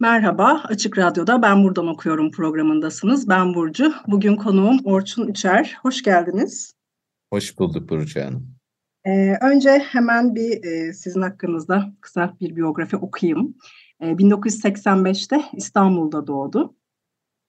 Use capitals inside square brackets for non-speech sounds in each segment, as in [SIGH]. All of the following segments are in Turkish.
Merhaba, Açık Radyo'da Ben Buradan Okuyorum programındasınız. Ben Burcu. Bugün konuğum Orçun Üçer. Hoş geldiniz. Hoş bulduk Burcu Hanım. Ee, önce hemen bir e, sizin hakkınızda kısa bir biyografi okuyayım. E, 1985'te İstanbul'da doğdu.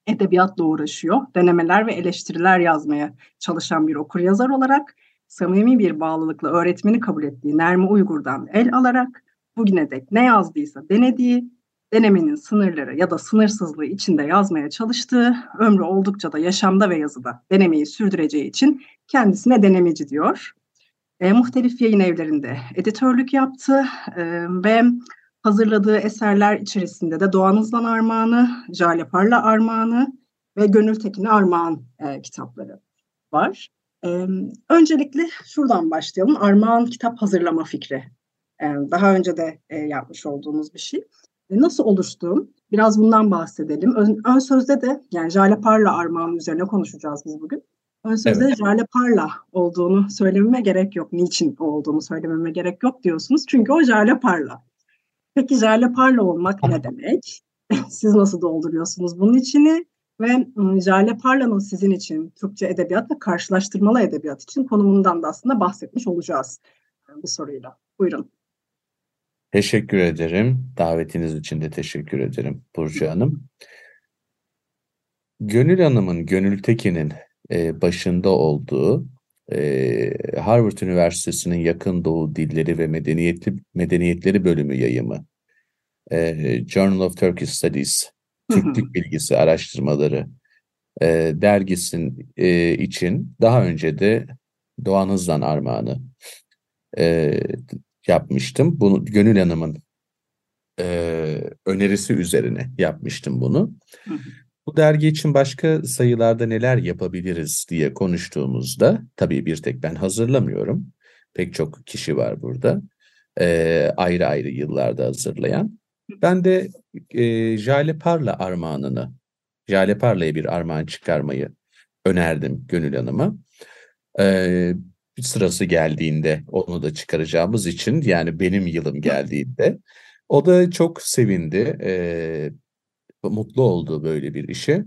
Edebiyatla uğraşıyor. Denemeler ve eleştiriler yazmaya çalışan bir okur yazar olarak samimi bir bağlılıkla öğretmeni kabul ettiği Nermi Uygur'dan el alarak bugüne dek ne yazdıysa denediği denemenin sınırları ya da sınırsızlığı içinde yazmaya çalıştığı, ömrü oldukça da yaşamda ve yazıda denemeyi sürdüreceği için kendisine denemeci diyor. E, muhtelif yayın evlerinde editörlük yaptı e, ve hazırladığı eserler içerisinde de Doğan Hızlan Armağanı, Jale Parla Armağanı ve Gönül Tekin Armağan e, kitapları var. E, öncelikle şuradan başlayalım. Armağan kitap hazırlama fikri. E, daha önce de e, yapmış olduğumuz bir şey. E, nasıl oluştu? Biraz bundan bahsedelim. Ön, ön sözde de yani Jale Parla armağanı üzerine konuşacağız biz bugün. Ön sözde evet. Jale Parla olduğunu söylememe gerek yok. Niçin olduğunu söylememe gerek yok diyorsunuz. Çünkü o Jale Parla. Peki Jale Parla olmak ne demek? [LAUGHS] Siz nasıl dolduruyorsunuz bunun içini? Ve Jale Parla'nın sizin için Türkçe edebiyat ve karşılaştırmalı edebiyat için konumundan da aslında bahsetmiş olacağız bu soruyla. Buyurun. Teşekkür ederim. Davetiniz için de teşekkür ederim Burcu Hanım. Gönül Hanım'ın, Gönül Tekin'in e, başında olduğu e, Harvard Üniversitesi'nin Yakın Doğu Dilleri ve Medeniyetli Medeniyetleri bölümü yayımı, e, Journal of Turkish Studies, Türklük Bilgisi Araştırmaları e, dergisin e, için daha önce de Doğan Hızlan Armağanı e, yapmıştım. Bunu Gönül Hanım'ın e, önerisi üzerine yapmıştım bunu. Bu dergi için başka sayılarda neler yapabiliriz diye konuştuğumuzda, tabii bir tek ben hazırlamıyorum. Pek çok kişi var burada. E, ayrı ayrı yıllarda hazırlayan. Ben de e, Jale Parla armağanını, Jale Parla'ya bir armağan çıkarmayı önerdim Gönül Hanım'a. E, sırası geldiğinde onu da çıkaracağımız için yani benim yılım geldiğinde o da çok sevindi. E, mutlu oldu böyle bir işe.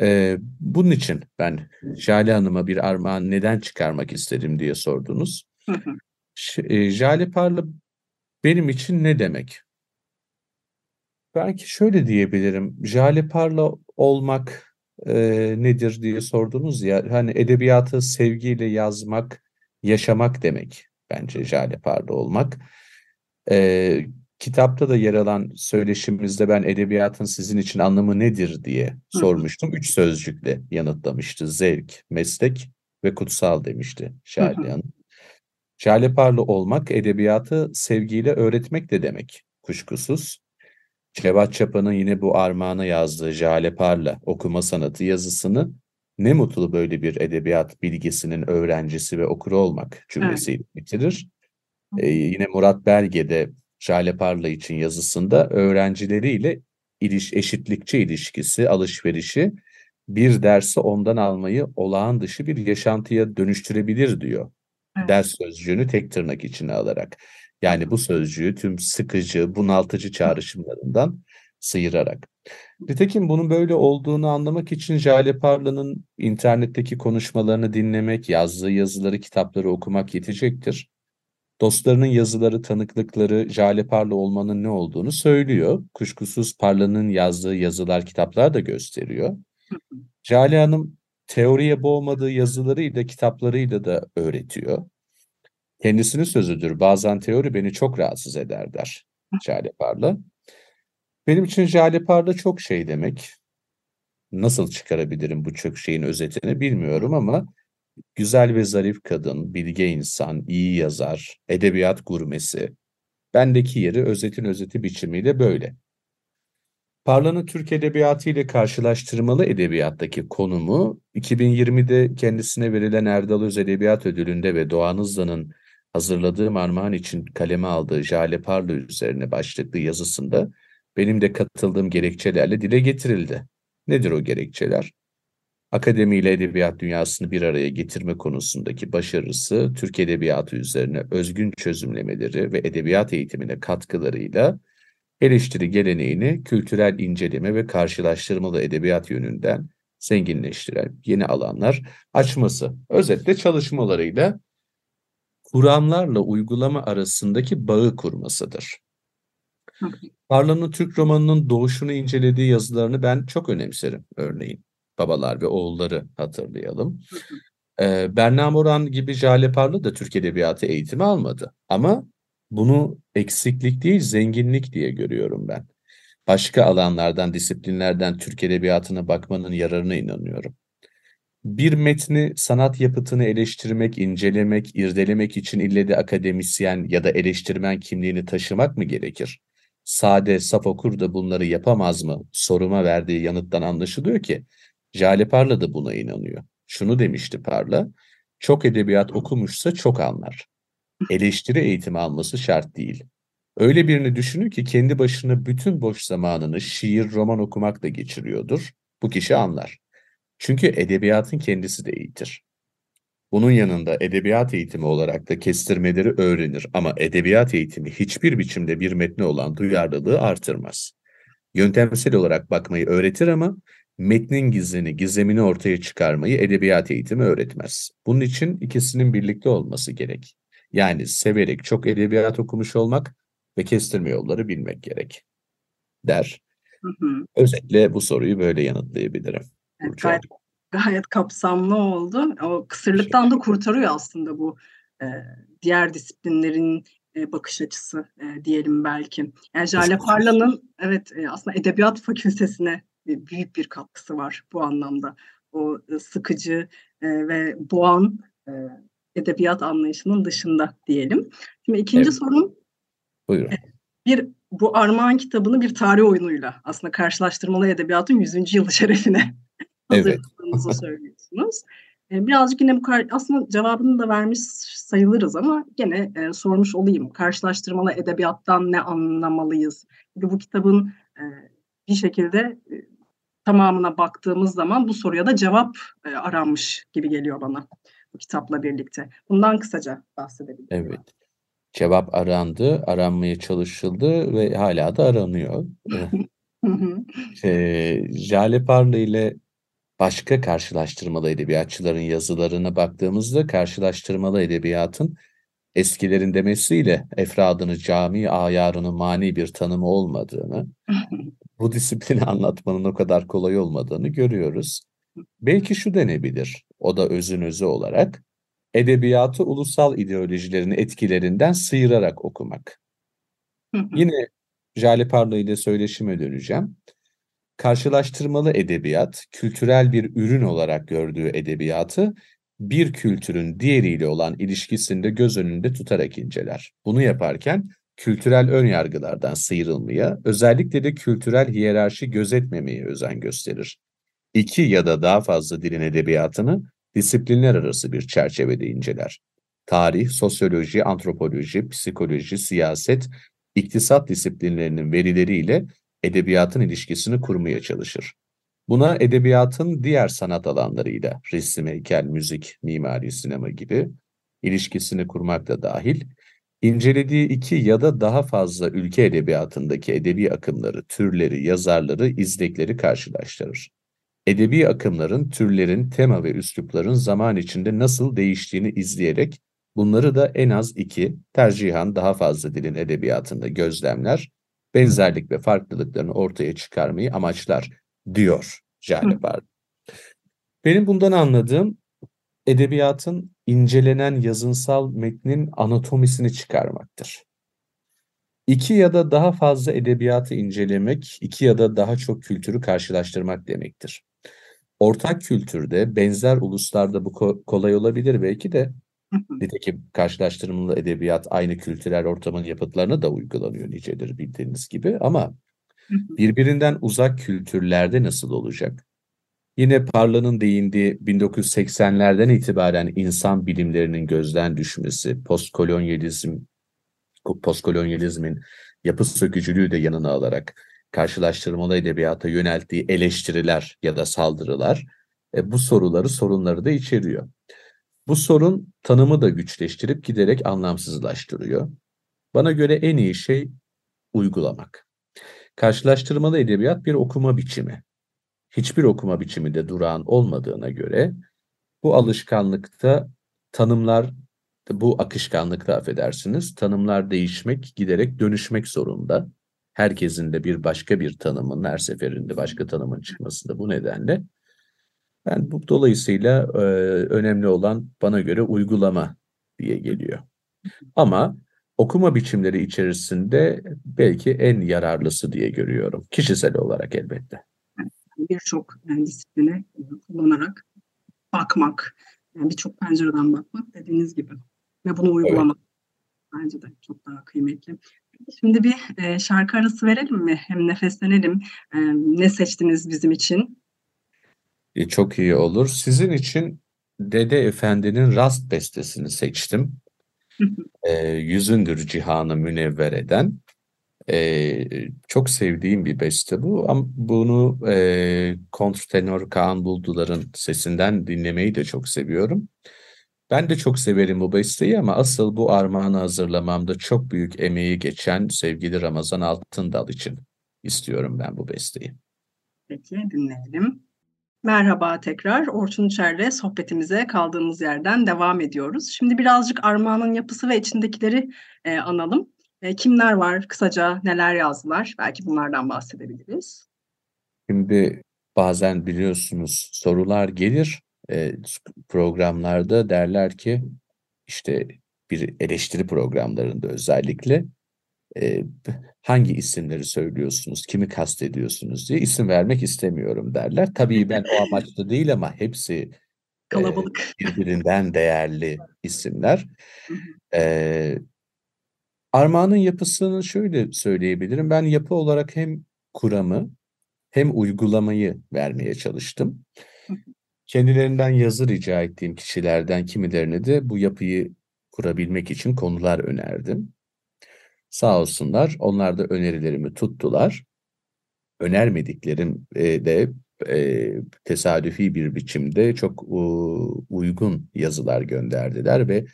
E, bunun için ben Jale Hanım'a bir armağan neden çıkarmak istedim diye sordunuz. e, Jale Parla benim için ne demek? Belki şöyle diyebilirim. Jale Parla olmak e, nedir diye sordunuz ya. Hani edebiyatı sevgiyle yazmak, yaşamak demek bence Jale Parla olmak. E, kitapta da yer alan söyleşimizde ben edebiyatın sizin için anlamı nedir diye sormuştum. Üç sözcükle yanıtlamıştı. Zevk, meslek ve kutsal demişti Şale Hanım. Şale Parlı olmak edebiyatı sevgiyle öğretmek de demek kuşkusuz. Cevat Çapa'nın yine bu armağanı yazdığı Jale Parla okuma sanatı yazısını ne mutlu böyle bir edebiyat bilgisinin öğrencisi ve okuru olmak cümlesiyle evet. bitirir. Ee, yine Murat Belge de Jale Parla için yazısında öğrencileriyle iliş, eşitlikçi ilişkisi, alışverişi bir dersi ondan almayı olağan dışı bir yaşantıya dönüştürebilir diyor. Evet. Ders sözcüğünü tek tırnak içine alarak. Yani bu sözcüğü tüm sıkıcı, bunaltıcı çağrışımlarından sıyırarak. Nitekim bunun böyle olduğunu anlamak için Jale Parla'nın internetteki konuşmalarını dinlemek, yazdığı yazıları, kitapları okumak yetecektir. Dostlarının yazıları, tanıklıkları Jale Parla olmanın ne olduğunu söylüyor. Kuşkusuz Parla'nın yazdığı yazılar, kitaplar da gösteriyor. Jale Hanım teoriye boğmadığı yazılarıyla, kitaplarıyla da öğretiyor. Kendisinin sözüdür. Bazen teori beni çok rahatsız eder der Jale Parla. Benim için Jale Parla çok şey demek. Nasıl çıkarabilirim bu çok şeyin özetini bilmiyorum ama Güzel ve zarif kadın, bilge insan, iyi yazar, edebiyat gurmesi. Bendeki yeri özetin özeti biçimiyle böyle. Parla'nın Türk Edebiyatı ile karşılaştırmalı edebiyattaki konumu 2020'de kendisine verilen Erdal Öz Edebiyat Ödülü'nde ve Doğan Hızlı'nın hazırladığı armağan için kaleme aldığı Jale Parla üzerine başlıklı yazısında benim de katıldığım gerekçelerle dile getirildi. Nedir o gerekçeler? Akademi ile edebiyat dünyasını bir araya getirme konusundaki başarısı, Türk edebiyatı üzerine özgün çözümlemeleri ve edebiyat eğitimine katkılarıyla eleştiri geleneğini kültürel inceleme ve karşılaştırmalı edebiyat yönünden zenginleştiren yeni alanlar açması. Özetle çalışmalarıyla kuramlarla uygulama arasındaki bağı kurmasıdır. Parla'nın Türk romanının doğuşunu incelediği yazılarını ben çok önemserim örneğin. Babalar ve Oğulları hatırlayalım. Ee, Berna Moran gibi Jale Parla da Türk Edebiyatı eğitimi almadı. Ama bunu eksiklik değil zenginlik diye görüyorum ben. Başka alanlardan, disiplinlerden Türk Edebiyatı'na bakmanın yararına inanıyorum. Bir metni, sanat yapıtını eleştirmek, incelemek, irdelemek için ille de akademisyen ya da eleştirmen kimliğini taşımak mı gerekir? Sade, saf okur da bunları yapamaz mı? Soruma verdiği yanıttan anlaşılıyor ki Jale Parla da buna inanıyor. Şunu demişti Parla, çok edebiyat okumuşsa çok anlar. Eleştiri eğitimi alması şart değil. Öyle birini düşünün ki kendi başına bütün boş zamanını şiir, roman okumakla geçiriyordur. Bu kişi anlar. Çünkü edebiyatın kendisi de eğitir. Bunun yanında edebiyat eğitimi olarak da kestirmeleri öğrenir ama edebiyat eğitimi hiçbir biçimde bir metne olan duyarlılığı artırmaz. Yöntemsel olarak bakmayı öğretir ama metnin gizlini, gizemini ortaya çıkarmayı edebiyat eğitimi öğretmez. Bunun için ikisinin birlikte olması gerek. Yani severek çok edebiyat okumuş olmak ve kestirme yolları bilmek gerek der. Hı hı. Özetle bu soruyu böyle yanıtlayabilirim. Evet, gayet, gayet kapsamlı oldu. O kısırlıktan da kurtarıyor aslında bu e, diğer disiplinlerin e, bakış açısı e, diyelim belki. Yani Jale Parla'nın evet e, aslında edebiyat fakültesine e, büyük bir katkısı var bu anlamda. O e, sıkıcı e, ve boğan e, edebiyat anlayışının dışında diyelim. Şimdi ikinci evet. sorum. Buyurun. Bir bu Armağan kitabını bir tarih oyunuyla aslında karşılaştırmalı edebiyatın 100. yılı şerefine hazırladığınızı söylüyorsunuz. Birazcık yine bu aslında cevabını da vermiş sayılırız ama gene e, sormuş olayım. Karşılaştırmalı edebiyattan ne anlamalıyız? Çünkü bu kitabın e, bir şekilde e, tamamına baktığımız zaman bu soruya da cevap e, aranmış gibi geliyor bana bu kitapla birlikte. Bundan kısaca bahsedebilirim. Evet. Cevap arandı, aranmaya çalışıldı ve hala da aranıyor. [LAUGHS] e, Jale Parla ile başka karşılaştırmalı edebiyatçıların yazılarına baktığımızda karşılaştırmalı edebiyatın eskilerin demesiyle efradını cami ayarının mani bir tanımı olmadığını, [LAUGHS] bu disiplini anlatmanın o kadar kolay olmadığını görüyoruz. Belki şu denebilir, o da özün özü olarak, edebiyatı ulusal ideolojilerin etkilerinden sıyırarak okumak. Yine Jale Parla ile söyleşime döneceğim. Karşılaştırmalı edebiyat, kültürel bir ürün olarak gördüğü edebiyatı bir kültürün diğeriyle olan ilişkisini de göz önünde tutarak inceler. Bunu yaparken kültürel önyargılardan sıyrılmaya, özellikle de kültürel hiyerarşi gözetmemeye özen gösterir. İki ya da daha fazla dilin edebiyatını disiplinler arası bir çerçevede inceler. Tarih, sosyoloji, antropoloji, psikoloji, siyaset, iktisat disiplinlerinin verileriyle edebiyatın ilişkisini kurmaya çalışır. Buna edebiyatın diğer sanat alanlarıyla, resim, heykel, müzik, mimari, sinema gibi ilişkisini kurmak da dahil, incelediği iki ya da daha fazla ülke edebiyatındaki edebi akımları, türleri, yazarları, izlekleri karşılaştırır. Edebi akımların, türlerin, tema ve üslupların zaman içinde nasıl değiştiğini izleyerek bunları da en az iki, tercihan daha fazla dilin edebiyatında gözlemler, benzerlik ve farklılıklarını ortaya çıkarmayı amaçlar diyor Jale. Benim bundan anladığım edebiyatın incelenen yazınsal metnin anatomisini çıkarmaktır. İki ya da daha fazla edebiyatı incelemek, iki ya da daha çok kültürü karşılaştırmak demektir. ortak kültürde, benzer uluslarda bu kolay olabilir belki de. [LAUGHS] Nitekim karşılaştırmalı edebiyat aynı kültürel ortamın yapıtlarına da uygulanıyor nicedir bildiğiniz gibi ama [LAUGHS] birbirinden uzak kültürlerde nasıl olacak? Yine Parla'nın değindiği 1980'lerden itibaren insan bilimlerinin gözden düşmesi, postkolonyalizm, postkolonyalizmin yapı sökücülüğü de yanına alarak karşılaştırmalı edebiyata yönelttiği eleştiriler ya da saldırılar e, bu soruları, sorunları da içeriyor. Bu sorun tanımı da güçleştirip giderek anlamsızlaştırıyor. Bana göre en iyi şey uygulamak. Karşılaştırmalı edebiyat bir okuma biçimi. Hiçbir okuma biçiminde durağan olmadığına göre bu alışkanlıkta tanımlar, bu akışkanlıkta affedersiniz, tanımlar değişmek, giderek dönüşmek zorunda. Herkesin de bir başka bir tanımın, her seferinde başka tanımın çıkması da bu nedenle ben bu dolayısıyla e, önemli olan bana göre uygulama diye geliyor. Ama okuma biçimleri içerisinde belki en yararlısı diye görüyorum. Kişisel olarak elbette. Birçok yani disipline kullanarak bakmak, yani birçok pencereden bakmak dediğiniz gibi ve bunu uygulamak evet. bence de çok daha kıymetli. Şimdi bir e, şarkı arası verelim mi? Hem nefeslenelim. E, ne seçtiniz bizim için? E, çok iyi olur. Sizin için Dede Efendi'nin Rast bestesini seçtim. [LAUGHS] e, yüzündür cihanı münevver eden. E, çok sevdiğim bir beste bu. Ama bunu e, kontrtenor Kaan Buldular'ın sesinden dinlemeyi de çok seviyorum. Ben de çok severim bu besteyi ama asıl bu armağanı hazırlamamda çok büyük emeği geçen sevgili Ramazan Altındal için istiyorum ben bu besteyi. Peki dinleyelim. Merhaba tekrar. Orçun Çer'le sohbetimize kaldığımız yerden devam ediyoruz. Şimdi birazcık armağanın yapısı ve içindekileri e, analım. E, kimler var? Kısaca neler yazdılar? Belki bunlardan bahsedebiliriz. Şimdi bazen biliyorsunuz sorular gelir e, programlarda derler ki işte bir eleştiri programlarında özellikle e, hangi isimleri söylüyorsunuz, kimi kastediyorsunuz diye isim vermek istemiyorum derler. Tabii ben o amaçlı değil ama hepsi kalabalık e, [LAUGHS] birbirinden değerli isimler. E, Armağan'ın yapısını şöyle söyleyebilirim. Ben yapı olarak hem kuramı hem uygulamayı vermeye çalıştım. Kendilerinden yazı rica ettiğim kişilerden kimilerine de bu yapıyı kurabilmek için konular önerdim. Sağ olsunlar onlar da önerilerimi tuttular. Önermediklerim e, de e, tesadüfi bir biçimde çok uygun yazılar gönderdiler ve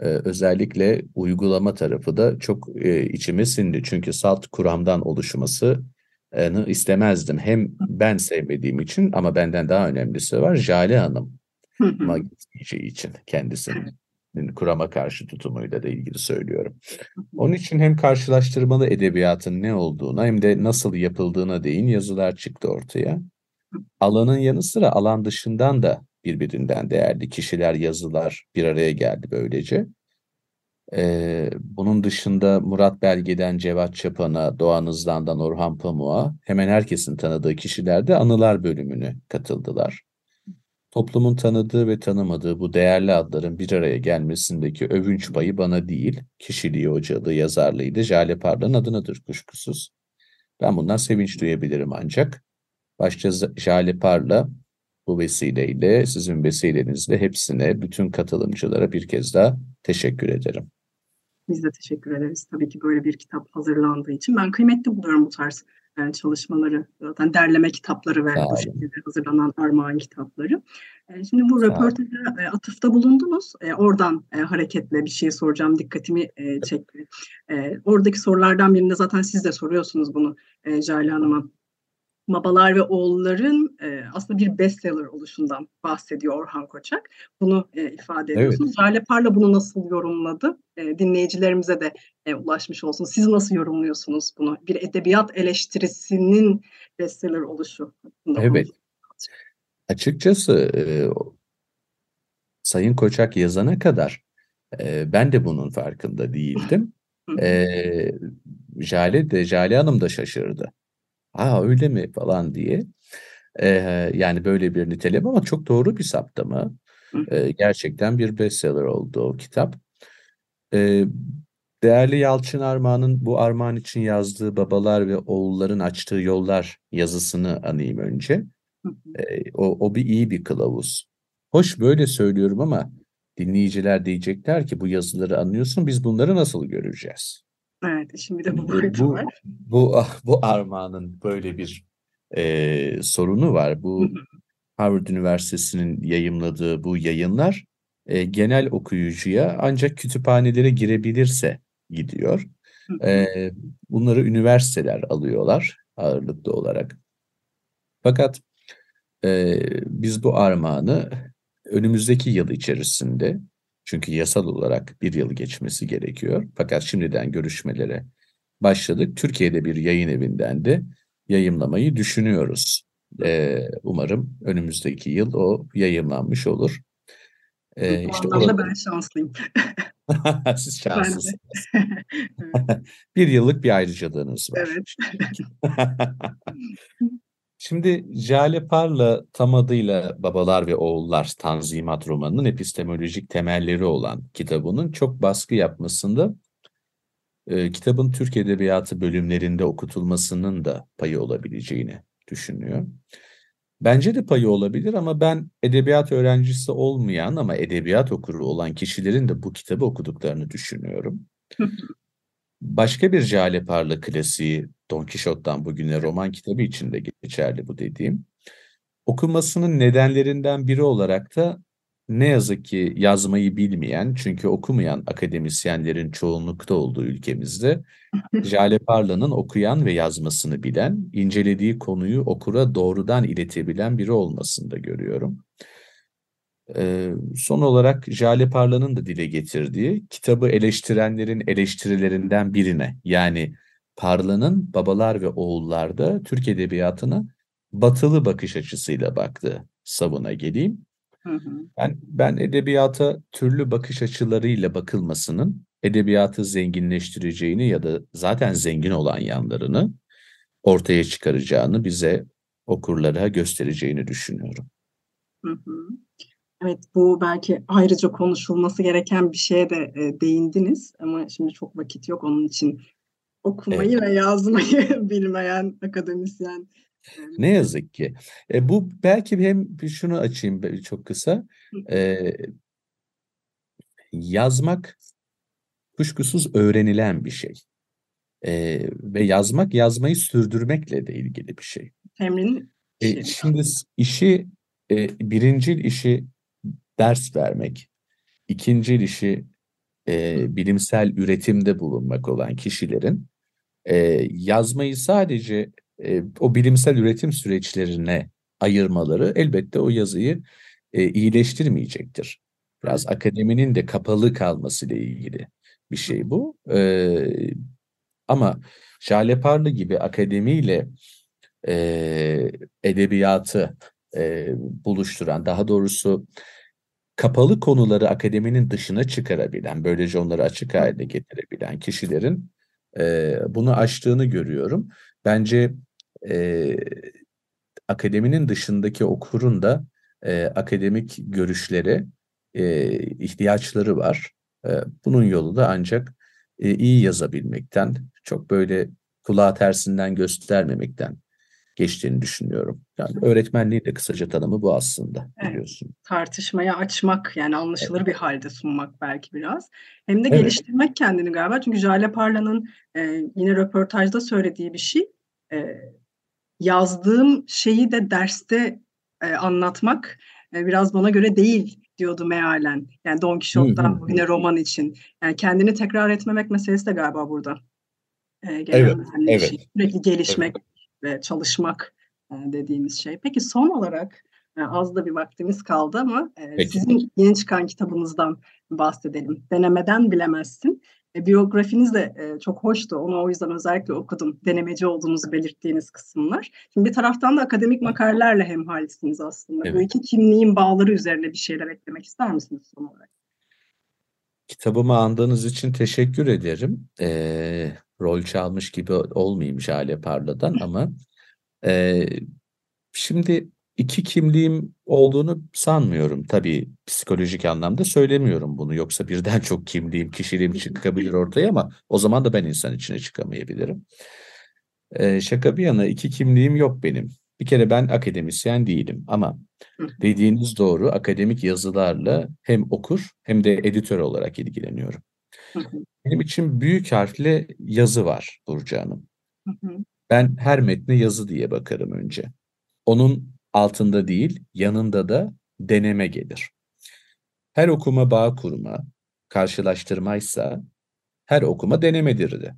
e, özellikle uygulama tarafı da çok e, içime sindi. Çünkü salt kuramdan oluşması istemezdim. Hem ben sevmediğim için ama benden daha önemlisi var Jale Hanım gitmeyeceği için kendisinin kurama karşı tutumuyla da ilgili söylüyorum. Onun için hem karşılaştırmalı edebiyatın ne olduğuna hem de nasıl yapıldığına değin yazılar çıktı ortaya. Alanın yanı sıra alan dışından da birbirinden değerli kişiler, yazılar bir araya geldi böylece. Ee, bunun dışında Murat Belge'den Cevat Çapan'a, Doğan Hızlan'dan Orhan Pamuk'a hemen herkesin tanıdığı kişiler de anılar bölümüne katıldılar. Toplumun tanıdığı ve tanımadığı bu değerli adların bir araya gelmesindeki övünç payı bana değil, kişiliği, hocalığı, yazarlığıydı Jale Parla'nın adınadır kuşkusuz. Ben bundan sevinç duyabilirim ancak. Başta Jale Parla bu vesileyle, sizin vesilenizle hepsine, bütün katılımcılara bir kez daha teşekkür ederim. Biz de teşekkür ederiz. Tabii ki böyle bir kitap hazırlandığı için. Ben kıymetli buluyorum bu tarz e, çalışmaları. Zaten derleme kitapları ve bu şekilde hazırlanan armağan kitapları. E, şimdi bu röportaja e, atıfta bulundunuz. E, oradan e, hareketle bir şey soracağım. Dikkatimi e, çekti. E, oradaki sorulardan birinde zaten siz de soruyorsunuz bunu e, Hanım'a. Babalar ve Oğulların e, aslında bir bestseller oluşundan bahsediyor Orhan Koçak. Bunu e, ifade ediyorsunuz. Evet. Jale Parla bunu nasıl yorumladı? E, dinleyicilerimize de e, ulaşmış olsun. Siz nasıl yorumluyorsunuz bunu? Bir edebiyat eleştirisinin bestseller oluşu. Evet. Açıkçası e, Sayın Koçak yazana kadar e, ben de bunun farkında değildim. [LAUGHS] e, Jale de Jale Hanım da şaşırdı. Aa öyle mi falan diye. E, yani böyle bir niteleme ama çok doğru bir saptama. E, gerçekten bir bestseller oldu o kitap. E, değerli Yalçın Armağan'ın bu armağan için yazdığı Babalar ve Oğulların Açtığı Yollar yazısını anayım önce. E, o, o bir iyi bir kılavuz. Hoş böyle söylüyorum ama dinleyiciler diyecekler ki bu yazıları anlıyorsun biz bunları nasıl göreceğiz? Evet, şimdi de bu boyutu var. Bu, bu armağanın böyle bir e, sorunu var. Bu Harvard Üniversitesi'nin yayımladığı bu yayınlar e, genel okuyucuya ancak kütüphanelere girebilirse gidiyor. E, bunları üniversiteler alıyorlar ağırlıklı olarak. Fakat e, biz bu armağanı önümüzdeki yıl içerisinde çünkü yasal olarak bir yıl geçmesi gerekiyor. Fakat şimdiden görüşmelere başladık. Türkiye'de bir yayın evinden de yayımlamayı düşünüyoruz. Ee, umarım önümüzdeki yıl o yayınlanmış olur. Ee, Bu işte orada... [LAUGHS] ben şanslıyım. Siz şanslısınız. [LAUGHS] [LAUGHS] bir yıllık bir ayrıcalığınız var. Evet. Şimdi Jale Parla tam adıyla Babalar ve Oğullar Tanzimat romanının epistemolojik temelleri olan kitabının çok baskı yapmasında e, kitabın Türk Edebiyatı bölümlerinde okutulmasının da payı olabileceğini düşünüyor. Bence de payı olabilir ama ben edebiyat öğrencisi olmayan ama edebiyat okuru olan kişilerin de bu kitabı okuduklarını düşünüyorum. Başka bir Jale Parla klasiği Don Quixote'dan bugüne roman kitabı içinde geçerli bu dediğim. Okunmasının nedenlerinden biri olarak da ne yazık ki yazmayı bilmeyen çünkü okumayan akademisyenlerin çoğunlukta olduğu ülkemizde [LAUGHS] Jale Parla'nın okuyan ve yazmasını bilen, incelediği konuyu okura doğrudan iletebilen biri olmasını da görüyorum. Ee, son olarak Jale Parla'nın da dile getirdiği kitabı eleştirenlerin eleştirilerinden birine yani Parla'nın Babalar ve Oğullar'da Türk Edebiyatı'na batılı bakış açısıyla baktığı savuna geleyim. Hı hı. Ben, ben edebiyata türlü bakış açılarıyla bakılmasının edebiyatı zenginleştireceğini ya da zaten zengin olan yanlarını ortaya çıkaracağını bize okurlara göstereceğini düşünüyorum. Hı hı. Evet bu belki ayrıca konuşulması gereken bir şeye de e, değindiniz ama şimdi çok vakit yok onun için okumayı evet. ve yazmayı [LAUGHS] bilmeyen akademisyen. Ne yazık ki. E, bu belki hem şunu açayım çok kısa. E, yazmak kuşkusuz öğrenilen bir şey. E, ve yazmak yazmayı sürdürmekle de ilgili bir şey. Temrin. E, şimdi işi e, birincil işi ders vermek, ikincil işi e, bilimsel üretimde bulunmak olan kişilerin e, yazmayı sadece e, o bilimsel üretim süreçlerine ayırmaları elbette o yazıyı e, iyileştirmeyecektir. Biraz akademinin de kapalı kalması ile ilgili bir şey bu. E, ama Jale Parlı gibi akademiyle e, edebiyatı e, buluşturan, daha doğrusu kapalı konuları akademinin dışına çıkarabilen, böylece onları açık hale getirebilen kişilerin e, bunu aştığını görüyorum. Bence e, akademinin dışındaki okurun da e, akademik görüşlere e, ihtiyaçları var. E, bunun yolu da ancak e, iyi yazabilmekten, çok böyle kulağı tersinden göstermemekten geçtiğini düşünüyorum. Yani öğretmenliğin de kısaca tanımı bu aslında biliyorsun. Evet, tartışmaya açmak yani anlaşılır evet. bir halde sunmak belki biraz. Hem de evet. geliştirmek kendini galiba. Çünkü Jale Parla'nın e, yine röportajda söylediği bir şey. E, yazdığım şeyi de derste e, anlatmak e, biraz bana göre değil diyordu mealen. Yani Don Quixote'dan bugüne roman için. Yani kendini tekrar etmemek meselesi de galiba burada. E, evet, evet. Şey. Sürekli gelişmek, evet ve çalışmak e, dediğimiz şey. Peki son olarak e, az da bir vaktimiz kaldı ama e, sizin yeni çıkan kitabınızdan bahsedelim. Denemeden bilemezsin. Biyografiniz de çok hoştu. Onu o yüzden özellikle okudum. Denemeci olduğunuzu belirttiğiniz kısımlar. Şimdi bir taraftan da akademik makalelerle hemhalisiniz aslında. Evet. Bu iki kimliğin bağları üzerine bir şeyler eklemek ister misiniz son olarak? Kitabımı andığınız için teşekkür ederim. Ee, rol çalmış gibi olmayayım Jale Parla'dan ama e, Şimdi iki kimliğim olduğunu sanmıyorum. Tabii psikolojik anlamda söylemiyorum bunu. Yoksa birden çok kimliğim, kişiliğim çıkabilir ortaya ama o zaman da ben insan içine çıkamayabilirim. Ee, şaka bir yana iki kimliğim yok benim. Bir kere ben akademisyen değilim ama dediğiniz doğru akademik yazılarla hem okur hem de editör olarak ilgileniyorum. Benim için büyük harfle yazı var Burcu Hanım. Ben her metne yazı diye bakarım önce. Onun altında değil, yanında da deneme gelir. Her okuma bağ kurma, karşılaştırmaysa her okuma denemedir de.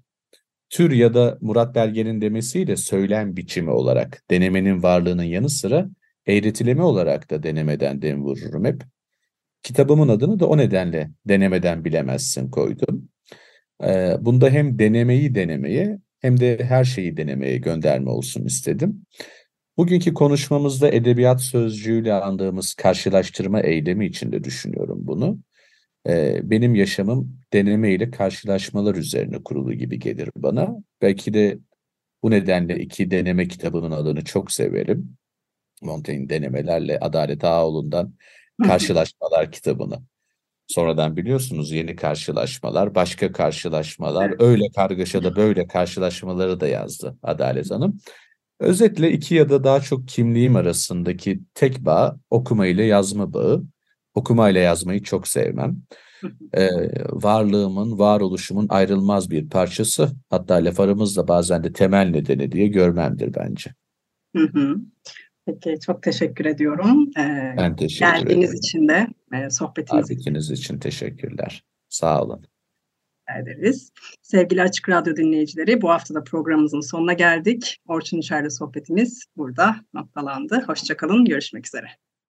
Tür ya da Murat Belge'nin demesiyle söylem biçimi olarak denemenin varlığının yanı sıra eğretileme olarak da denemeden dem vururum hep. Kitabımın adını da o nedenle denemeden bilemezsin koydum. Ee, bunda hem denemeyi denemeye hem de her şeyi denemeye gönderme olsun istedim. Bugünkü konuşmamızda edebiyat sözcüğüyle andığımız karşılaştırma eylemi içinde düşünüyorum bunu. Ee, benim yaşamım deneme ile karşılaşmalar üzerine kurulu gibi gelir bana. Belki de bu nedenle iki deneme kitabının adını çok severim. Montaigne denemelerle Adalet Ağaoğlu'ndan Karşılaşmalar kitabını. Sonradan biliyorsunuz yeni karşılaşmalar, başka karşılaşmalar, öyle kargaşada böyle karşılaşmaları da yazdı Adalet Hanım. Özetle iki ya da daha çok kimliğim arasındaki tek bağ okuma ile yazma bağı. Okuma ile yazmayı çok sevmem. [LAUGHS] Ee, varlığımın, varoluşumun ayrılmaz bir parçası. Hatta laf aramızda bazen de temel nedeni diye görmemdir bence. Hı hı. Peki çok teşekkür ediyorum. Ee, ben teşekkür geldiğiniz ederim. için de e, sohbetiniz Davetiniz için teşekkürler. Sağ olun. ederiz. Sevgili Açık Radyo dinleyicileri bu hafta da programımızın sonuna geldik. Orçun İçeride sohbetimiz burada noktalandı. Hoşçakalın, görüşmek üzere.